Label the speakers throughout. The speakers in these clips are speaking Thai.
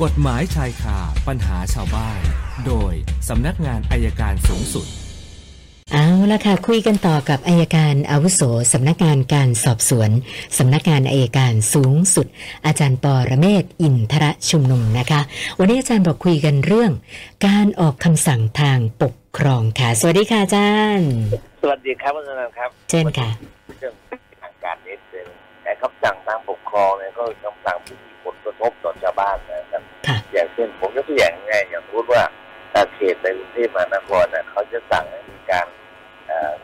Speaker 1: กฎหมายชายคาปัญหาชาวบ้าน โดยสำนักงานอายการสูงสุด
Speaker 2: เอาละค่ะ คุยกันต่อกับอายการอาวุโสสำนักงานการสอบสวนสำนักงานอายการสูงสุด อาจารย์ปอระเมศวร์อินทรชุมนุมนะคะ วันนี้อาจารย์บอกคุยกันเรื่อง การออกคำสั่งทางปกครองค่ะ สวัสดีค่ะอาจารย์
Speaker 3: สวัสดีครับอาจารย์ครับ
Speaker 2: เช่นค่ะ
Speaker 3: เรื่องทางการนิดนึงแต่คำสั่งทางปกครองเนี่ยก็คือคำสั่งที่มีผลกระทบต่อชาวบ้านนะ เช่นผมยกตัวอย่างง่ายๆอย่างสมมติว่าเอ่อเขตในกรุงเทพมหานครเนี่ยเขาจะสั่งให้มีการเอ่อ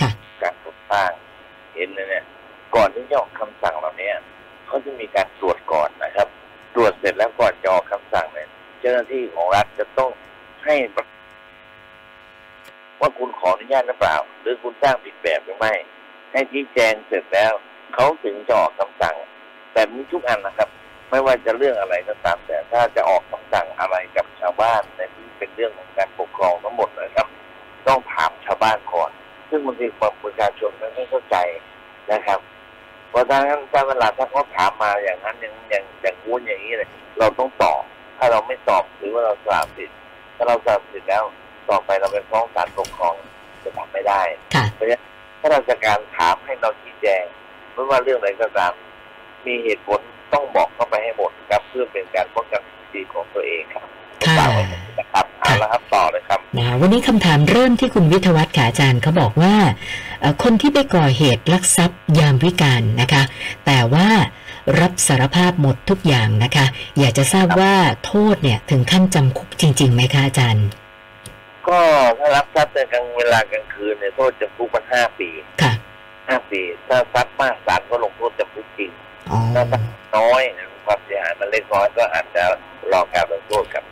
Speaker 2: ค่ะ
Speaker 3: การก่อสร้างเห็นเลยเนี่ย ก่อนที่จะออกคำสั่งเหล่านี้เขาจะมีการตรวจก่อนนะครับ ตรวจเสร็จแล้วก่อนจะออกคำสั่งเนี่ยเจ้าหน้าที่ของรัฐจะต้องให้ว่าคุณขออนุญาตหรือเปล่า หรือคุณสร้างผิดแบบหรือไม่ ให้ชี้แจงเสร็จแล้ว เขาถึงจะออกคำสั่ง แต่มีทุกอันนะครับ ไม่ว่าจะเรื่องอะไรก็ตามแต่ถ้าจะออกคำสั่งอะไรกับชาวบ้านในที่เป็นเรื่องของการปกครองทั้งหมดนะครับ ต้องถามชาวบ้านก่อน ซึ่งบางทีประชาชนไม่เข้าใจนะครับเพราะฉะนั้นถ้าเวลาถ้าเขาถามมาอย่างนั้นอย่างอย่างอย่างงู้นอย่างนี้เลยเราต้องตอบ ถ้าเราไม่ตอบหรือว่าเราสละสิทธิ์ถ้าเราสละสิทธิ์แล้วต่อไปเราเป็นฟ้องศาลปกครองจะทำไม่ได้เพราะฉะนั้นถ้าราชการถามให้เราชี้แจงไม่ว่าเรื่องอะไรก็ตามมีเหตุผล ต้องบอกเข้าไปให้หมดครับ เพื่อเป็นการป้องกันสิทธิของตัวเองครับ
Speaker 2: ค่ะ
Speaker 3: ฝากไว้นะครับเอาละครับต่อเลยครับ
Speaker 2: นะวันนี้คำถามเริ่มที่คุณวิทยวัฒน์ค่ะอาจารย์เขาบอกว่าเอ่อคนที่ไปก่อเหตุลักทรัพย์ยามวิการนะคะ แต่ว่ารับสารภาพหมดทุกอย่างนะคะ อยากจะทราบว่าโทษเนี่ยถึงขั้นจำคุกจริงๆไหมคะอาจารย์
Speaker 3: ก็ถ้ารับทรัพย์ในกลางเวลากลางคืนเนี่ยโทษจำคุกมันห้าปี
Speaker 2: ค่ะ
Speaker 3: ห้าปี ถ้าทรัพย์มากศาลก็ลงโทษจำคุกจริง
Speaker 2: อ๋อ
Speaker 3: ถ้าทรัพย์น้อยความเสียหายมันเล็กน้อยก็อาจจะรอการลงโทษครับ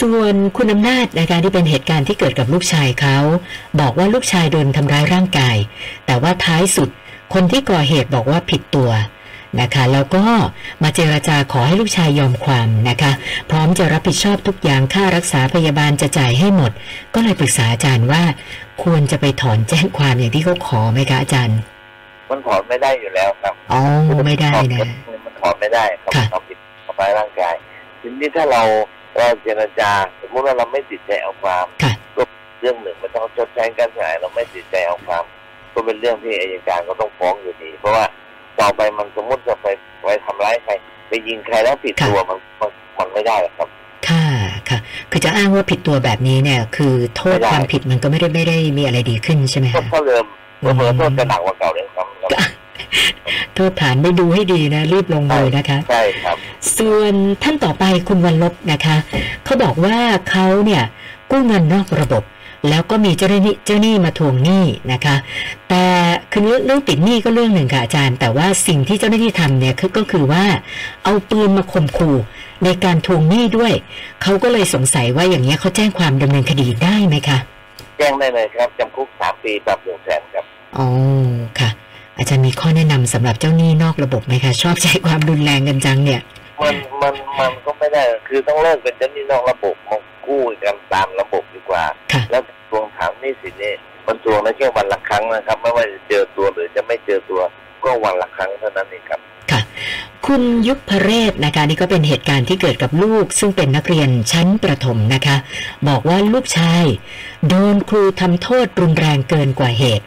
Speaker 2: ส่วนคุณอำนาจนะคะที่เป็นเหตุการณ์ที่เกิดกับลูกชายเขาบอกว่าลูกชายโดนทำร้ายร่างกาย แต่ว่าท้ายสุดคนที่ก่อเหตุบอกว่าผิดตัวนะคะแล้วก็มาเจรจาขอให้ลูกชายยอมความนะคะ พร้อมจะรับผิดชอบทุกอย่างค่ารักษาพยาบาลจะจ่ายให้หมด ก็เลยปรึกษาอาจารย์ว่า ควรจะไปถอนแจ้งความอย่างที่เขาขอไหมคะอาจารย์
Speaker 3: มันถอนไม่ได้อยู่แล้วครับ
Speaker 2: อ๋อไม่ได้นะ
Speaker 3: มันถอนไม่ได้ครับ
Speaker 2: ค่ะ
Speaker 3: ทำผิดทำร้ายร่างกายทีนี้ถ้าเราเราเจรจาสมมติว่าเราไม่ติดใจเอาความ
Speaker 2: ค่ะ
Speaker 3: ก็เรื่องหนึ่งมันต้องชดใช้การเสียหายเราไม่ติดใจเอาความ ก็เป็นเรื่องที่อายการก็ต้องฟ้องอยู่ดีเพราะว่าต่อไปมันสมมติจะไปไปทำร้ายใครไปยิงใครแล้วผิดตัวมันมันมันไม่ได้หรอกครับ
Speaker 2: ค่ะค่ะคือจะอ้างว่าผิดตัวแบบนี้เนี่ย คือโทษ
Speaker 3: ไม่ได้
Speaker 2: ความผิดมันก็ไม่ได้ไม่ได้มีอะไรดีขึ้นใช่ไหม
Speaker 3: ก็
Speaker 2: คะ
Speaker 3: เท่าเดิม
Speaker 2: อืม
Speaker 3: เผลอๆโทษจะหนักกว่าเก่าเลยครับ
Speaker 2: โทษฐานไม่ดูให้ดีนะ รีบลงเลยนะคะ
Speaker 3: ใช่ครับ
Speaker 2: ส่วนท่านต่อไปคุณวันลบนะคะเขาบอกว่าเขาเนี่ยกู้เงินนอกระบบ แล้วก็มีเจ้าหนี้เจ้าหนี้มาทวงหนี้นะคะ แต่คือเรื่องเรื่องติดหนี้ก็เรื่องหนึ่งค่ะอาจารย์ แต่ว่าสิ่งที่เจ้าหน้าที่ทำเนี่ยคือก็คือว่าเอาปืนมาข่มขู่ในการทวงหนี้ด้วย เขาก็เลยสงสัยว่าอย่างเงี้ยเขาแจ้งความดำเนินคดีได้ไหมคะ
Speaker 3: แจ้งได้เลยครับจำคุกสามปีปรับหนึ่งแสนครับ
Speaker 2: อ๋อ ค่ะ อาจารย์มีข้อแนะนำสำหรับเจ้าหนี้นอกระบบไหมคะชอบใช้ความรุนแรงกันจังเนี่ย
Speaker 3: มันมันมันก็ไม่ได้คือต้องเลิกเป็นเจ้าหนี้นอกระบบมากู้กันตามระบบดีกว่า
Speaker 2: ค่ะ
Speaker 3: แล้วทวงถามหนี้สินนี่มันทวงได้แค่วันละครั้งนะครับ ไม่ว่าจะเจอตัวหรือจะไม่เจอตัวก็วันละครั้งเท่านั้นเองครับ
Speaker 2: ค่ะ คุณยุคพเรศนะคะนี่ก็เป็นเหตุการณ์ที่เกิดกับลูก ซึ่งเป็นนักเรียนชั้นประถมนะคะ บอกว่าลูกชาย โดนครูทำโทษรุนแรงเกินกว่าเหตุ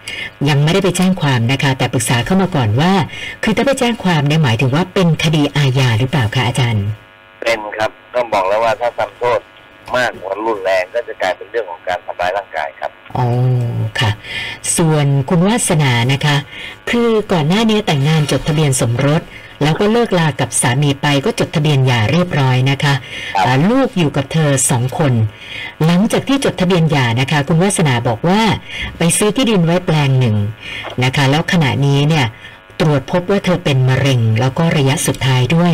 Speaker 2: ยังไม่ได้ไปแจ้งความนะคะ แต่ปรึกษาเข้ามาก่อนว่า คือถ้าไปแจ้งความเนี่ยหมายถึงว่าเป็นคดีอาญาหรือเปล่าคะอาจารย์
Speaker 3: เป็นครับต้องบอกแล้วว่าถ้าทำโทษมากกว่ารุนแรงก็จะกลายเป็นเรื่องของการทำร้ายร่างกายครับ
Speaker 2: อ๋อค่ะ ส่วนคุณวาสนานะคะ คือก่อนหน้านี้แต่งงานจดทะเบียนสมรส แล้วก็เลิกลากับสามีไปก็จดทะเบียนหย่าเรียบร้อยนะคะ
Speaker 3: ครับ
Speaker 2: อ่าลูกอยู่กับเธอสองคน หลังจากที่จดทะเบียนหย่านะคะ คุณวาสนาบอกว่าไปซื้อที่ดินไว้แปลงหนึ่งนะคะ แล้วขณะนี้เนี่ยตรวจพบว่าเธอเป็นมะเร็ง แล้วก็ระยะสุดท้ายด้วย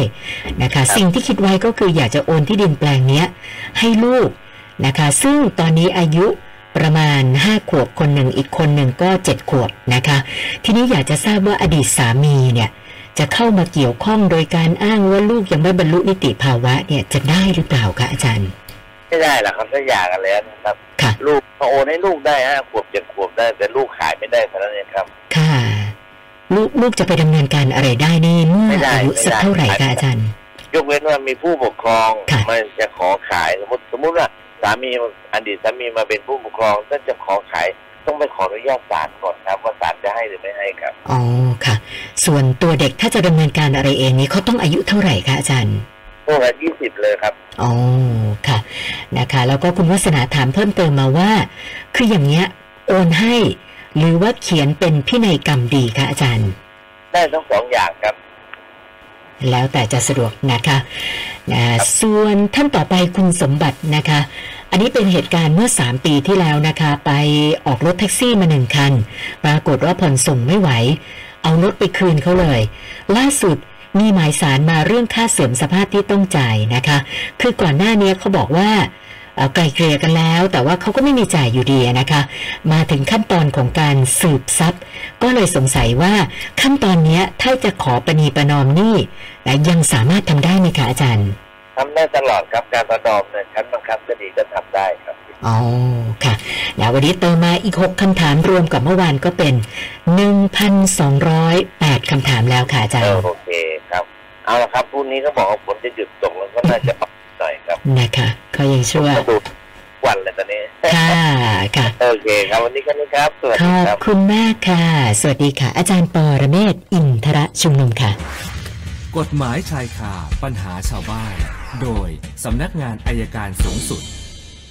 Speaker 2: นะคะ สิ่งที่คิดไว้ก็คืออยากจะโอนที่ดินแปลงเนี้ยให้ลูกนะคะ ซึ่งตอนนี้อายุประมาณ 5 ขวบคนหนึ่งอีกคนหนึ่งก็ 7 ขวบนะคะ ทีนี้อยากจะทราบว่าอดีตสามีเนี่ย จะเข้ามาเกี่ยวข้องโดยการอ้างว่าลูกยังไม่บรรลุนิติภาวะเนี่ยจะได้หรือเปล่าคะอาจารย์
Speaker 3: ไม่ได้หรอกครับถ้าหย่ากันแล้วนะครับ
Speaker 2: ค่ะ
Speaker 3: ลูกเขาโอนให้ลูกได้ห้าขวบเจ็ดขวบได้ แต่ลูกขายไม่ได้เท่านั้นเองครับ
Speaker 2: ค่ะ ลูกลูกจะไปดำเนินการอะไรได้นี่เมื่อ
Speaker 3: ไม่ได้
Speaker 2: อายุ
Speaker 3: ไม่ได้
Speaker 2: สักเท่าไหร่คะอาจารย์
Speaker 3: ยกเว้นว่ามีผู้ปกครอง
Speaker 2: ค่ะ
Speaker 3: มันจะขอขายสมมติสมมติว่าสามีอดีตสามีมาเป็นผู้ปกครองถ้าจะขอขาย ต้องไปขออนุญาตศาลก่อนครับ ว่าศาลจะให้หรือไม่ให้ครับ
Speaker 2: อ๋อค่ะ ส่วนตัวเด็กถ้าจะดำเนินการอะไรเองนี้เขาต้องอายุเท่าไหร่คะอาจารย์
Speaker 3: พวกละยี่สิบเลยครับ
Speaker 2: อ๋อค่ะนะคะ แล้วก็คุณวัฒนาถามเพิ่มเติมมาว่า คืออย่างเงี้ยโอนให้ หรือว่าเขียนเป็นพินัยกรรมดีคะอาจารย์
Speaker 3: ได้ทั้งสองอย่างครับ
Speaker 2: แล้วแต่จะสะดวกนะคะนะส่วนท่านต่อไปคุณสมบัตินะคะ อันนี้เป็นเหตุการณ์เมื่อ 3 ปีที่แล้วนะคะ ไปออกรถแท็กซี่มาหนึ่งคัน ปรากฏว่าผ่อนส่งไม่ไหว เอารถไปคืนเขาเลย ล่าสุดมีหมายสารมาเรื่องค่าเสื่อมสภาพที่ต้องจ่ายนะคะ คือก่อนหน้านี้เขาบอกว่าเอ่อ ไกลเกลี่ยกันแล้ว แต่ว่าเขาก็ไม่มีจ่ายอยู่ดีนะคะ มาถึงขั้นตอนของการสืบทรัพย์ ก็เลยสงสัยว่าขั้นตอนเนี้ยถ้าจะขอประนีประนอมหนี้และยังสามารถทำได้ไหมคะอาจารย์
Speaker 3: ทำได้ตลอดครับการประนอมในชั้นบังคับคดีก็ทำได้ครับ
Speaker 2: อ๋อค่ะแล้ววันนี้เติมมาอีก 6คำถามรวมกับเมื่อวานก็เป็น 1,208คำถามแล้วค่ะอาจาร
Speaker 3: เออ
Speaker 2: ย์
Speaker 3: โอเคครับ เอาละครับพรุ่งนี้ก็บอกว่าฝนจะหยุดตกแล้วก็น่าจะออกหน่อยครับ
Speaker 2: นะคะ ก็ยังชั่ว
Speaker 3: ก็ดูวันเลยตอนนี้
Speaker 2: ค่ะค่ะ
Speaker 3: โอเคครับวันนี้แค่นี้ครับสวัส
Speaker 2: ข
Speaker 3: ดี
Speaker 2: อบ
Speaker 3: ครับ
Speaker 2: คุณมากค่ะ สวัสดีค่ะ อาจารย์ปอระเมศวร์อินทระชุมนุมค่ะ
Speaker 1: กฎหมายชายคาปัญหาชาวบ้าน โดยสำนักงานอายการสูงสุด